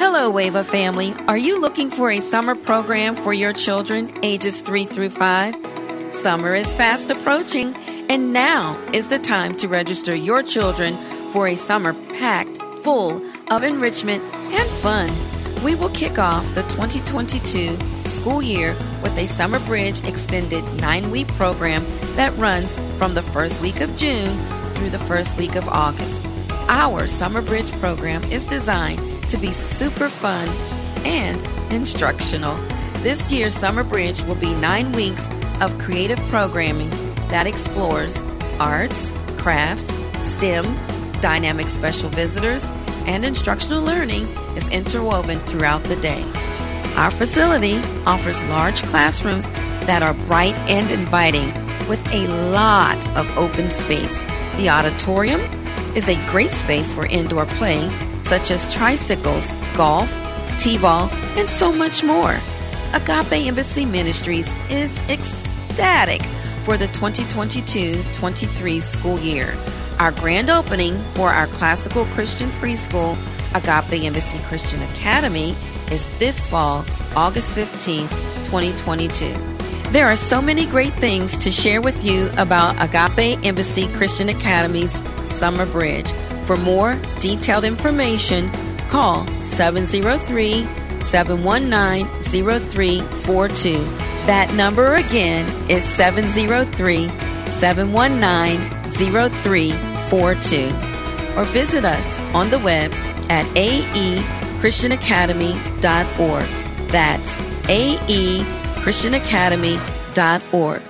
Hello, Wava family. Are you looking for a summer program for your children ages 3 through 5? Summer is fast approaching, and now is the time to register your children for a summer packed full of enrichment and fun. We will kick off the 2022 school year with a Summer Bridge extended nine week program that runs from the first week of June through the first week of August. Our Summer Bridge program is designed to be super fun and instructional. This year's Summer Bridge will be nine weeks of creative programming that explores arts, crafts, STEM, dynamic special visitors, and instructional learning is interwoven throughout the day. Our facility offers large classrooms that are bright and inviting with a lot of open space. The auditorium is a great space for indoor play, such as tricycles, golf, t ball, and so much more. Agape Embassy Ministries is ecstatic for the 2022 23 school year. Our grand opening for our classical Christian preschool, Agape Embassy Christian Academy, is this fall, August 15th, 2022. There are so many great things to share with you about Agape Embassy Christian Academy's Summer Bridge. For more detailed information, call 703 719 0342. That number again is 703 719 0342. Or visit us on the web at aechristianacademy.org. That's aechristianacademy.org.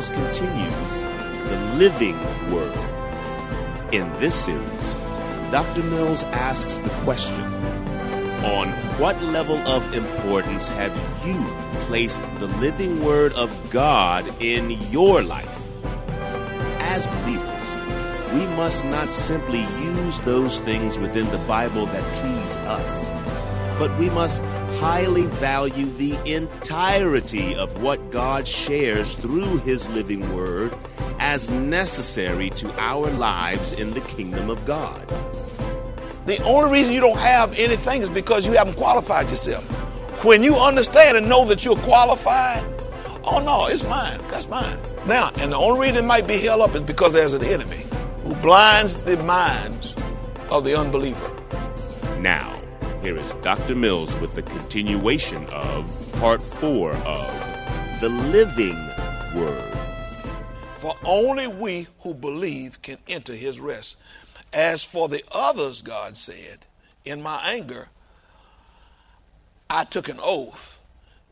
Mills continues the living word. In this series, Dr. Mills asks the question On what level of importance have you placed the living word of God in your life? As believers, we must not simply use those things within the Bible that please us, but we must highly value the entirety of what God shares through His living Word as necessary to our lives in the kingdom of God. The only reason you don't have anything is because you haven't qualified yourself. When you understand and know that you're qualified, oh no, it's mine. That's mine. Now, and the only reason it might be held up is because there's an enemy who blinds the minds of the unbeliever. Now, here is Dr. Mills with the continuation of part four of The Living Word. For only we who believe can enter his rest. As for the others, God said, in my anger, I took an oath.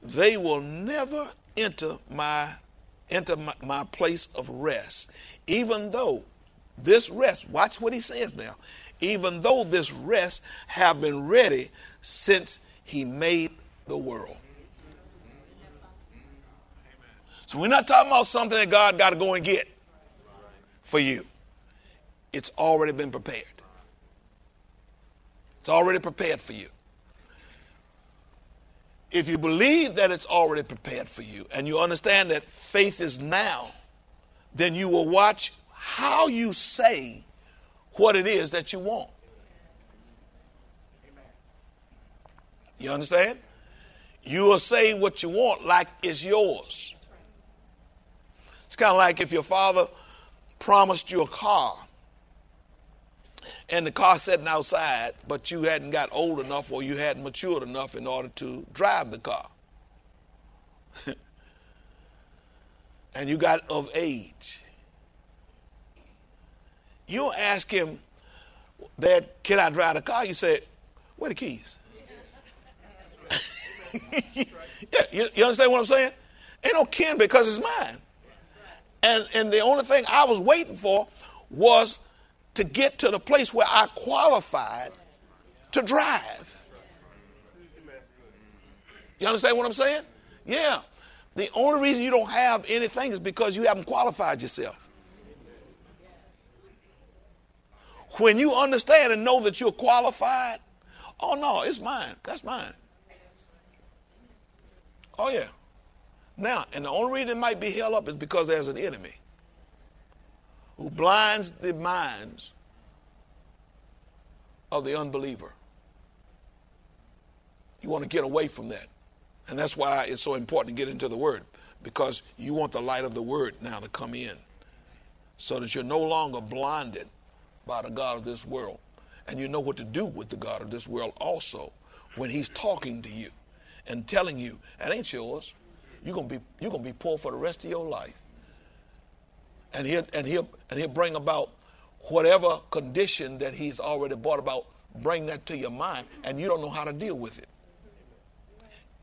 They will never enter my enter my, my place of rest. Even though this rest, watch what he says now. Even though this rest have been ready since he made the world. So we're not talking about something that God got to go and get for you. It's already been prepared. It's already prepared for you. If you believe that it's already prepared for you and you understand that faith is now, then you will watch how you say what it is that you want. You understand? You will say what you want like it's yours. It's kind of like if your father promised you a car and the car sitting outside, but you hadn't got old enough or you hadn't matured enough in order to drive the car. and you got of age. You ask him that, can I drive the car? You say, where the keys? yeah, you, you understand what I'm saying? Ain't no kin because it's mine. And, and the only thing I was waiting for was to get to the place where I qualified to drive. You understand what I'm saying? Yeah. The only reason you don't have anything is because you haven't qualified yourself. When you understand and know that you're qualified, oh no, it's mine. That's mine. Oh yeah. Now, and the only reason it might be held up is because there's an enemy who blinds the minds of the unbeliever. You want to get away from that. And that's why it's so important to get into the Word, because you want the light of the Word now to come in so that you're no longer blinded by the God of this world. And you know what to do with the God of this world also when He's talking to you and telling you, that ain't yours. You're gonna be you're gonna be poor for the rest of your life and he'll and he'll and he'll bring about whatever condition that he's already brought about bring that to your mind and you don't know how to deal with it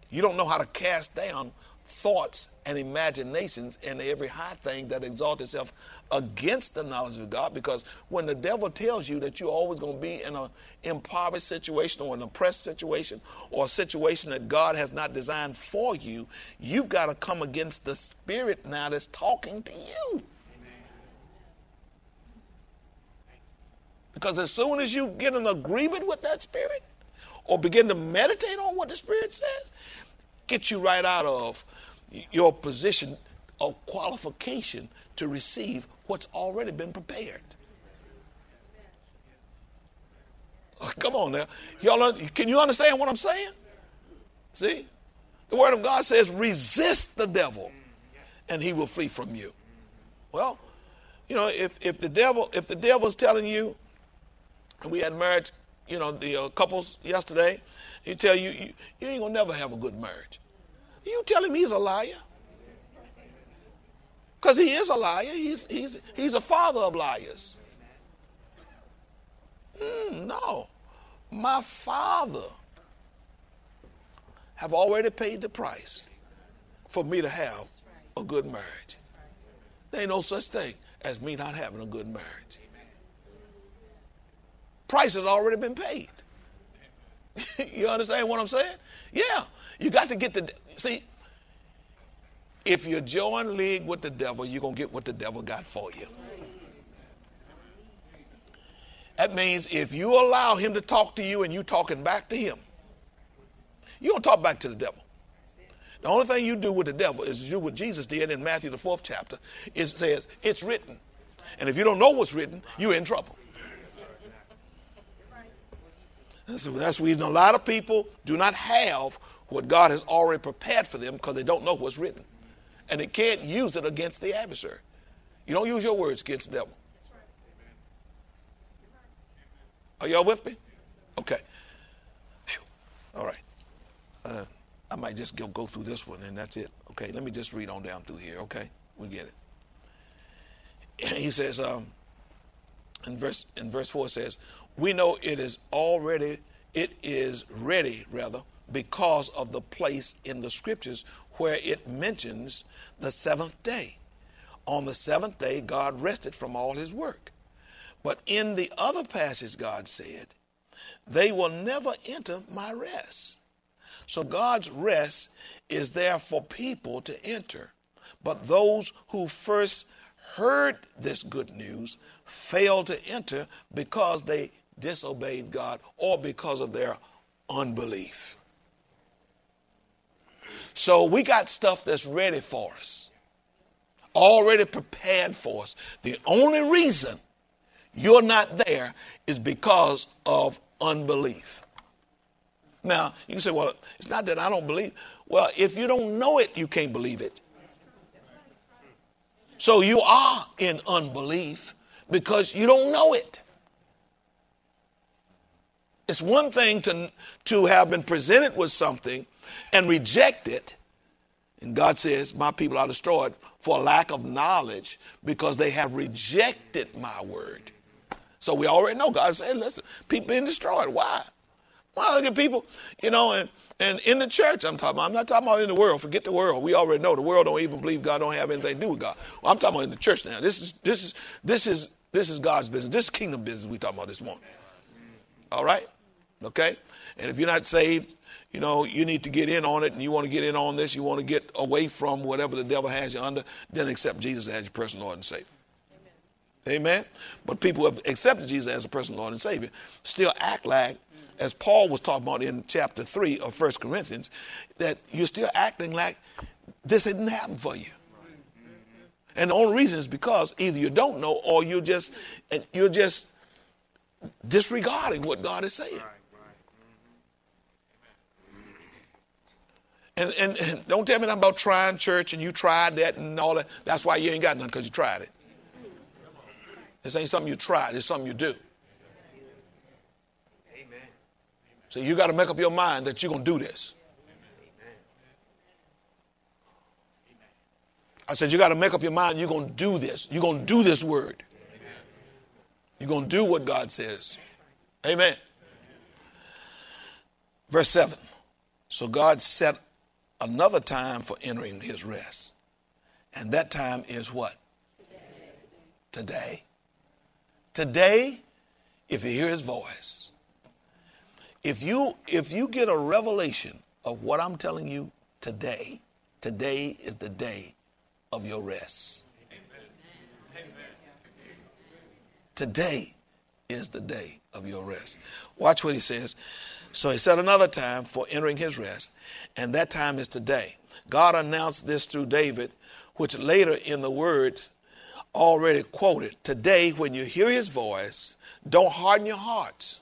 you don't know how to cast down thoughts and imaginations and every high thing that exalts itself against the knowledge of God because when the devil tells you that you're always going to be in an impoverished situation or an oppressed situation or a situation that God has not designed for you, you've got to come against the spirit now that's talking to you. Because as soon as you get an agreement with that spirit or begin to meditate on what the spirit says, get you right out of your position of qualification to receive what's already been prepared. Come on now. Y'all, can you understand what I'm saying? See? The Word of God says, resist the devil and he will flee from you. Well, you know, if, if the devil if the devil's telling you we had marriage, you know, the uh, couples yesterday. He tell you, you, you ain't gonna never have a good marriage. You tell him he's a liar. Because he is a liar. He's, he's, he's a father of liars. Mm, no. My father have already paid the price for me to have a good marriage. There ain't no such thing as me not having a good marriage price has already been paid. you understand what I'm saying? Yeah. You got to get the see. If you join league with the devil, you're gonna get what the devil got for you. That means if you allow him to talk to you and you talking back to him, you don't talk back to the devil. The only thing you do with the devil is do what Jesus did in Matthew the fourth chapter. It says it's written, and if you don't know what's written, you're in trouble. That's the reason a lot of people do not have what God has already prepared for them because they don't know what's written. And they can't use it against the adversary. You don't use your words against the devil. Are y'all with me? Okay. Whew. All right. Uh, I might just go, go through this one and that's it. Okay, let me just read on down through here. Okay, we get it. He says, um, in verse in verse four says, we know it is already, it is ready, rather, because of the place in the scriptures where it mentions the seventh day. On the seventh day, God rested from all his work. But in the other passage, God said, They will never enter my rest. So God's rest is there for people to enter. But those who first heard this good news failed to enter because they disobeyed God or because of their unbelief. So we got stuff that's ready for us, already prepared for us. The only reason you're not there is because of unbelief. Now, you can say, well, it's not that I don't believe. Well, if you don't know it, you can't believe it. So you are in unbelief because you don't know it. It's one thing to, to have been presented with something and reject it. And God says, My people are destroyed for lack of knowledge because they have rejected my word. So we already know God said, Listen, people being destroyed. Why? Why look at people, you know, and, and in the church, I'm talking about. I'm not talking about in the world. Forget the world. We already know the world don't even believe God don't have anything to do with God. Well, I'm talking about in the church now. This is this is this is this is God's business. This is kingdom business we talking about this morning. All right? Okay? And if you're not saved, you know, you need to get in on it and you want to get in on this, you want to get away from whatever the devil has you under, then accept Jesus as your personal Lord and Savior. Amen. Amen. But people who have accepted Jesus as a personal Lord and Savior still act like, as Paul was talking about in chapter 3 of 1 Corinthians, that you're still acting like this didn't happen for you. And the only reason is because either you don't know or you're just you're just disregarding what God is saying. And, and, don't tell me nothing about trying church and you tried that and all that. That's why you ain't got nothing because you tried it. This ain't something you tried, it's something you do. Amen. So you got to make up your mind that you're going to do this. I said, you got to make up your mind you're going to do this. You're going to do this word. You're going to do what God says. Amen. Verse 7. So God set another time for entering his rest. And that time is what? Today. Today, if you hear his voice, if you if you get a revelation of what I'm telling you today, today is the day of your rest. Today is the day of your rest. Watch what he says. So he set another time for entering his rest, and that time is today. God announced this through David, which later in the words already quoted. Today, when you hear his voice, don't harden your hearts.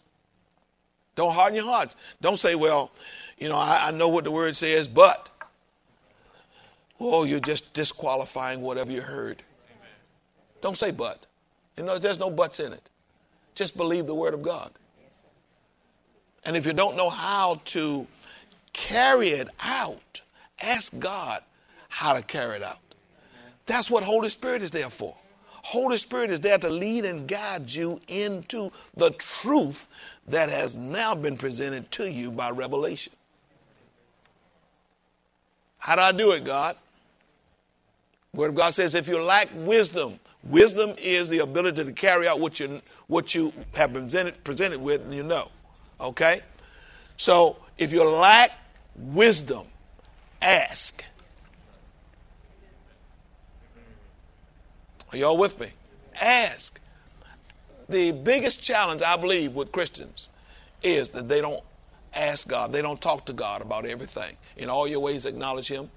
Don't harden your hearts. Don't say, well, you know, I, I know what the word says, but. Oh, you're just disqualifying whatever you heard. Amen. Don't say but. You know, there's no buts in it. Just believe the word of God. And if you don't know how to carry it out, ask God how to carry it out. That's what Holy Spirit is there for. Holy Spirit is there to lead and guide you into the truth that has now been presented to you by revelation. How do I do it, God? Word of God says if you lack wisdom, wisdom is the ability to carry out what you what you have been presented, presented with and you know. Okay? So if you lack wisdom, ask. Are y'all with me? Ask. The biggest challenge I believe with Christians is that they don't ask God. They don't talk to God about everything. In all your ways, acknowledge Him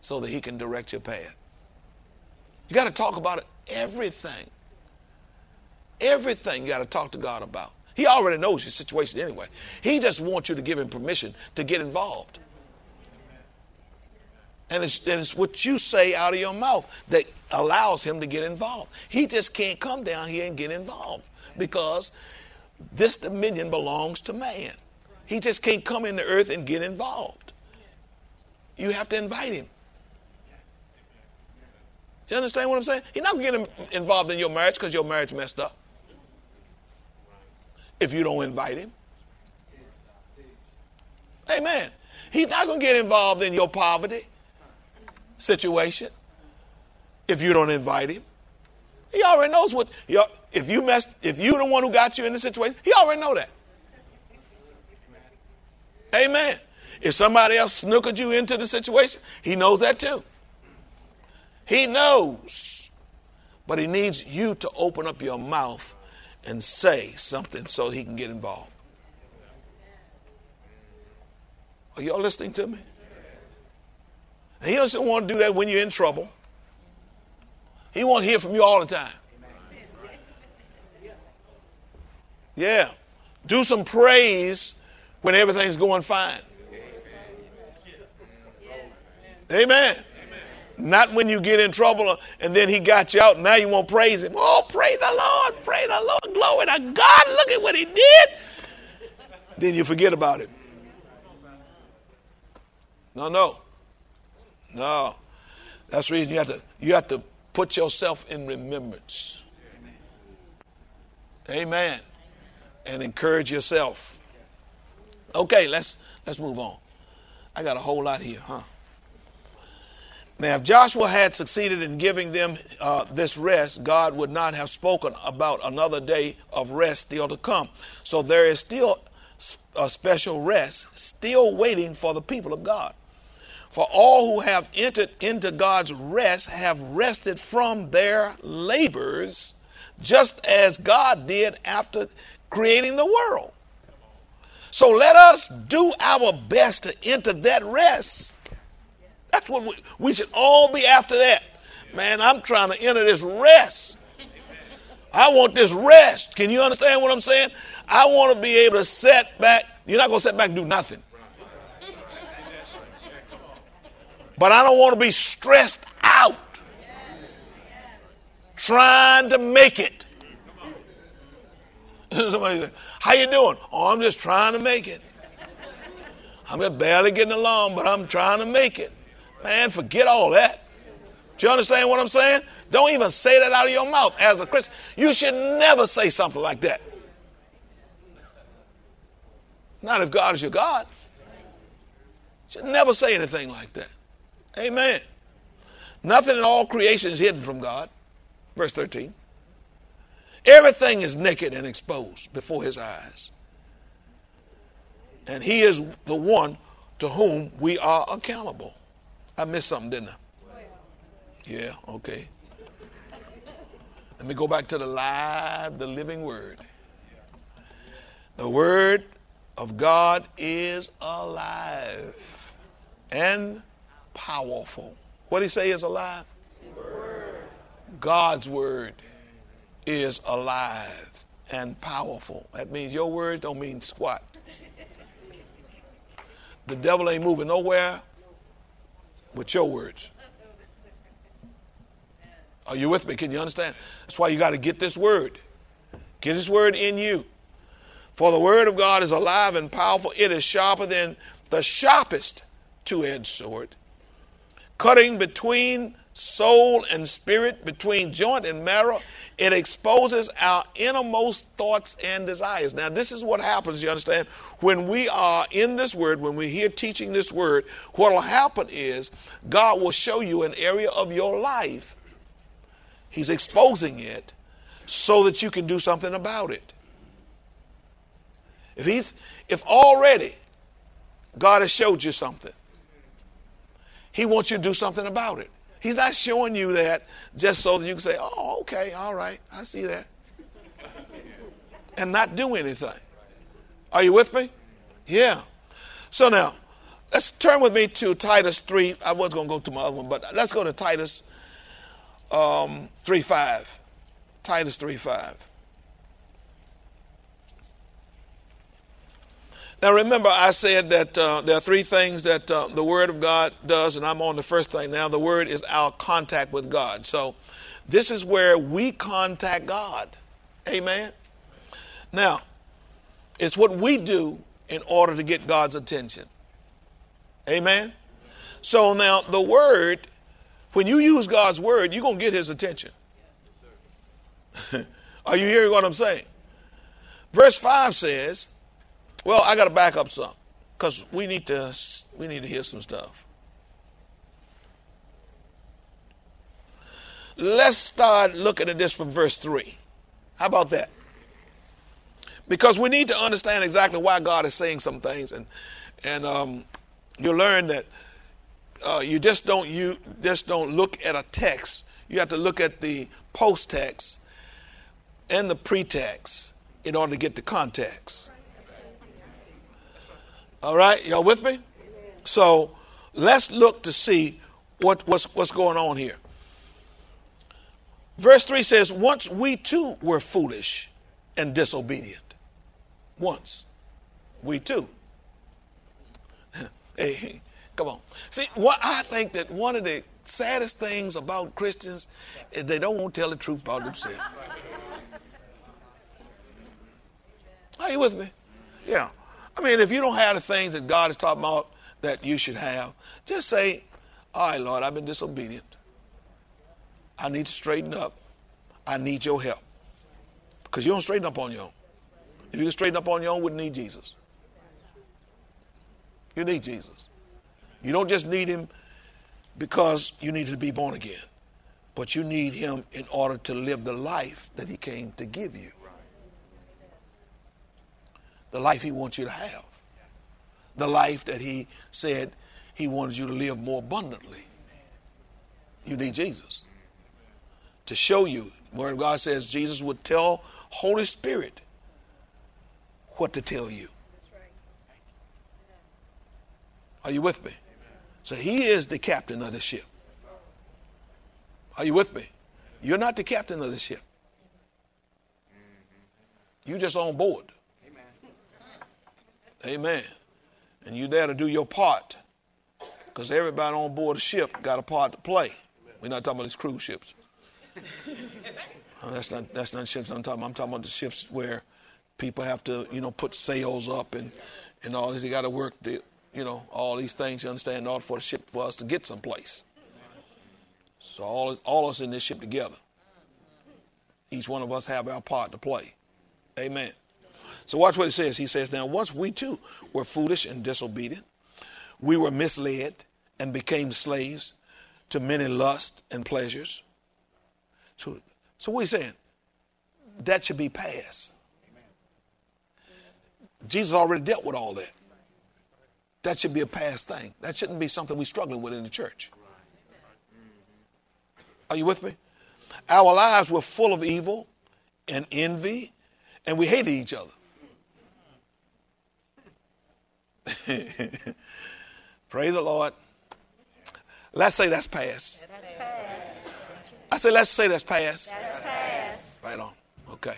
so that He can direct your path. You got to talk about everything. Everything you got to talk to God about. He already knows your situation anyway. He just wants you to give him permission to get involved. And it's, and it's what you say out of your mouth that allows him to get involved. He just can't come down here and get involved because this dominion belongs to man. He just can't come in the earth and get involved. You have to invite him. Do you understand what I'm saying? He's not going to get involved in your marriage because your marriage messed up if you don't invite him. Amen. He's not going to get involved in your poverty situation if you don't invite him. He already knows what if you messed if you're the one who got you in the situation, he already know that. Amen. If somebody else snookered you into the situation, he knows that too. He knows. But he needs you to open up your mouth and say something so he can get involved. Are y'all listening to me? And he doesn't want to do that when you're in trouble. He to hear from you all the time. Yeah. Do some praise when everything's going fine. Amen. Not when you get in trouble and then he got you out now you won't praise him. Oh, praise the Lord, praise the Lord, glory to God, look at what he did. Then you forget about it. No, no. No. That's the reason you have to you have to put yourself in remembrance. Amen. And encourage yourself. Okay, let's let's move on. I got a whole lot here, huh? Now, if Joshua had succeeded in giving them uh, this rest, God would not have spoken about another day of rest still to come. So there is still a special rest still waiting for the people of God. For all who have entered into God's rest have rested from their labors, just as God did after creating the world. So let us do our best to enter that rest. That's what we, we should all be after that. Man, I'm trying to enter this rest. I want this rest. Can you understand what I'm saying? I want to be able to set back. You're not going to set back and do nothing. But I don't want to be stressed out trying to make it. Somebody say, how you doing? Oh, I'm just trying to make it. I'm just barely getting along, but I'm trying to make it. Man, forget all that. Do you understand what I'm saying? Don't even say that out of your mouth as a Christian. You should never say something like that. Not if God is your God. You should never say anything like that. Amen. Nothing in all creation is hidden from God. Verse 13. Everything is naked and exposed before his eyes. And he is the one to whom we are accountable. I missed something, didn't I? Yeah, okay. Let me go back to the live, the living word. The word of God is alive and powerful. What did he say is alive? God's word is alive and powerful. That means your word don't mean squat. The devil ain't moving nowhere with your words. Are you with me? Can you understand? That's why you got to get this word. Get this word in you. For the word of God is alive and powerful. It is sharper than the sharpest two edged sword cutting between soul and spirit, between joint and marrow. It exposes our innermost thoughts and desires. Now, this is what happens, you understand? When we are in this word, when we hear teaching this word, what will happen is God will show you an area of your life. He's exposing it so that you can do something about it. If he's if already God has showed you something, he wants you to do something about it. He's not showing you that just so that you can say, oh, okay, all right, I see that. And not do anything. Are you with me? Yeah. So now, let's turn with me to Titus 3. I was going to go to my other one, but let's go to Titus um, 3 5. Titus 3 5. Now, remember, I said that uh, there are three things that uh, the Word of God does, and I'm on the first thing now. The Word is our contact with God. So, this is where we contact God. Amen. Now, it's what we do in order to get God's attention. Amen. So, now the Word, when you use God's Word, you're going to get His attention. Are you hearing what I'm saying? Verse 5 says, well, I got to back up some because we need to we need to hear some stuff. Let's start looking at this from verse 3. How about that? Because we need to understand exactly why God is saying some things, and and um, you learn that uh, you just don't you just don't look at a text. You have to look at the post text and the pretext in order to get the context. All right, y'all with me? So let's look to see what, what's, what's going on here. Verse 3 says, Once we too were foolish and disobedient. Once. We too. hey, come on. See, what I think that one of the saddest things about Christians is they don't want to tell the truth about themselves. Are you with me? Yeah. I mean, if you don't have the things that God is talking about that you should have, just say, All right, Lord, I've been disobedient. I need to straighten up. I need your help. Because you don't straighten up on your own. If you straighten up on your own, you wouldn't need Jesus. You need Jesus. You don't just need him because you need to be born again, but you need him in order to live the life that he came to give you. The life he wants you to have. The life that he said he wanted you to live more abundantly. You need Jesus to show you. Of God says Jesus would tell Holy Spirit what to tell you. Are you with me? So he is the captain of the ship. Are you with me? You're not the captain of the ship. You just on board. Amen. And you there to do your part. Because everybody on board the ship got a part to play. We're not talking about these cruise ships. That's not that's not ships I'm talking about. I'm talking about the ships where people have to, you know, put sails up and, and all this. They got to work the, you know, all these things, you understand, in order for the ship for us to get someplace. So all, all of us in this ship together. Each one of us have our part to play. Amen. So watch what it says. He says, Now once we too were foolish and disobedient, we were misled and became slaves to many lusts and pleasures. So, so what are saying? That should be past. Jesus already dealt with all that. That should be a past thing. That shouldn't be something we're struggling with in the church. Are you with me? Our lives were full of evil and envy, and we hated each other. Praise the Lord. Let's say that's past. That's past. I say, let's say that's past. That's past. Right on. Okay.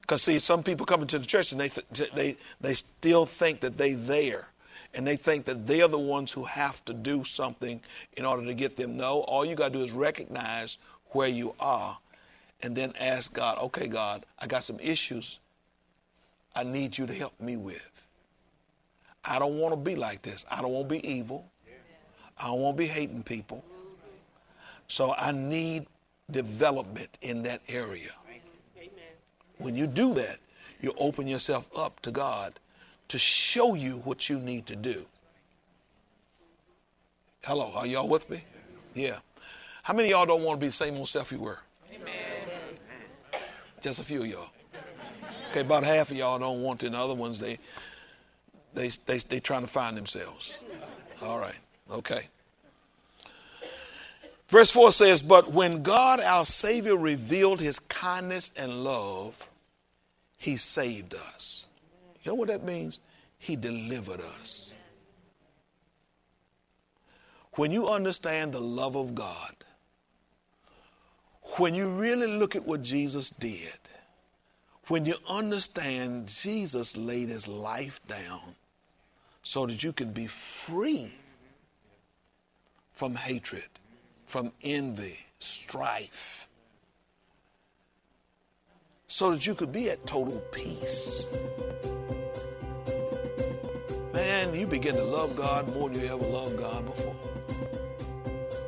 Because see, some people come into the church and they th- they they still think that they there, and they think that they're the ones who have to do something in order to get them. No, all you got to do is recognize where you are, and then ask God, okay, God, I got some issues. I need you to help me with. I don't want to be like this. I don't want to be evil. I don't want to be hating people. So I need development in that area. When you do that, you open yourself up to God to show you what you need to do. Hello, are y'all with me? Yeah. How many y'all don't want to be the same old self you were? Amen. Just a few of y'all. Okay, about half of y'all don't want to, and the other ones they they they they trying to find themselves. All right. Okay. Verse 4 says, But when God our Savior revealed his kindness and love, he saved us. You know what that means? He delivered us. When you understand the love of God, when you really look at what Jesus did, when you understand Jesus laid his life down so that you can be free from hatred, from envy, strife, so that you could be at total peace. Man, you begin to love God more than you ever loved God before.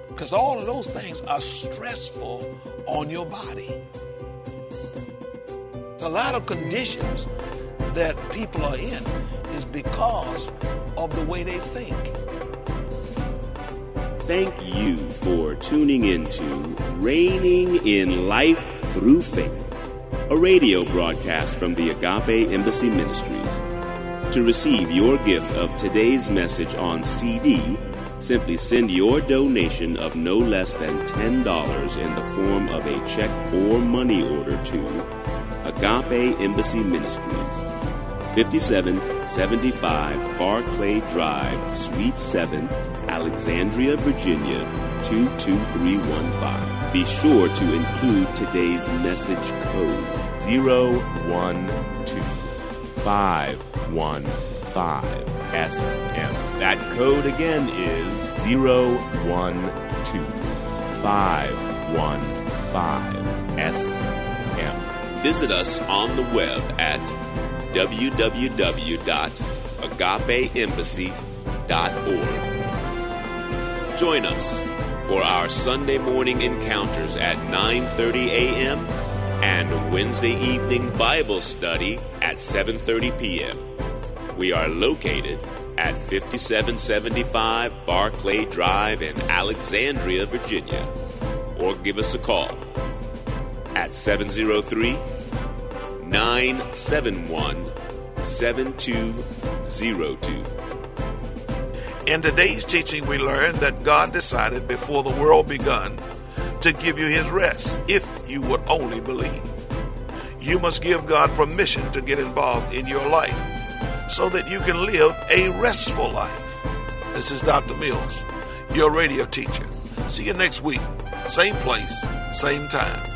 Because all of those things are stressful on your body. A lot of conditions that people are in is because of the way they think. Thank you for tuning into Reigning in Life Through Faith a radio broadcast from the Agape Embassy Ministries. To receive your gift of today's message on CD, Simply send your donation of no less than $10 in the form of a check or money order to Agape Embassy Ministries, 5775 Barclay Drive, Suite 7, Alexandria, Virginia 22315. Be sure to include today's message code 012515SM. That code again is 012515SM. Visit us on the web at www.agapeembassy.org. Join us for our Sunday morning encounters at 9:30 a.m. and Wednesday evening Bible study at 7:30 p.m. We are located at 5775 Barclay Drive in Alexandria, Virginia. Or give us a call at 703 971 7202. In today's teaching, we learned that God decided before the world begun to give you his rest if you would only believe. You must give God permission to get involved in your life so that you can live a restful life. This is Dr. Mills, your radio teacher. See you next week, same place, same time.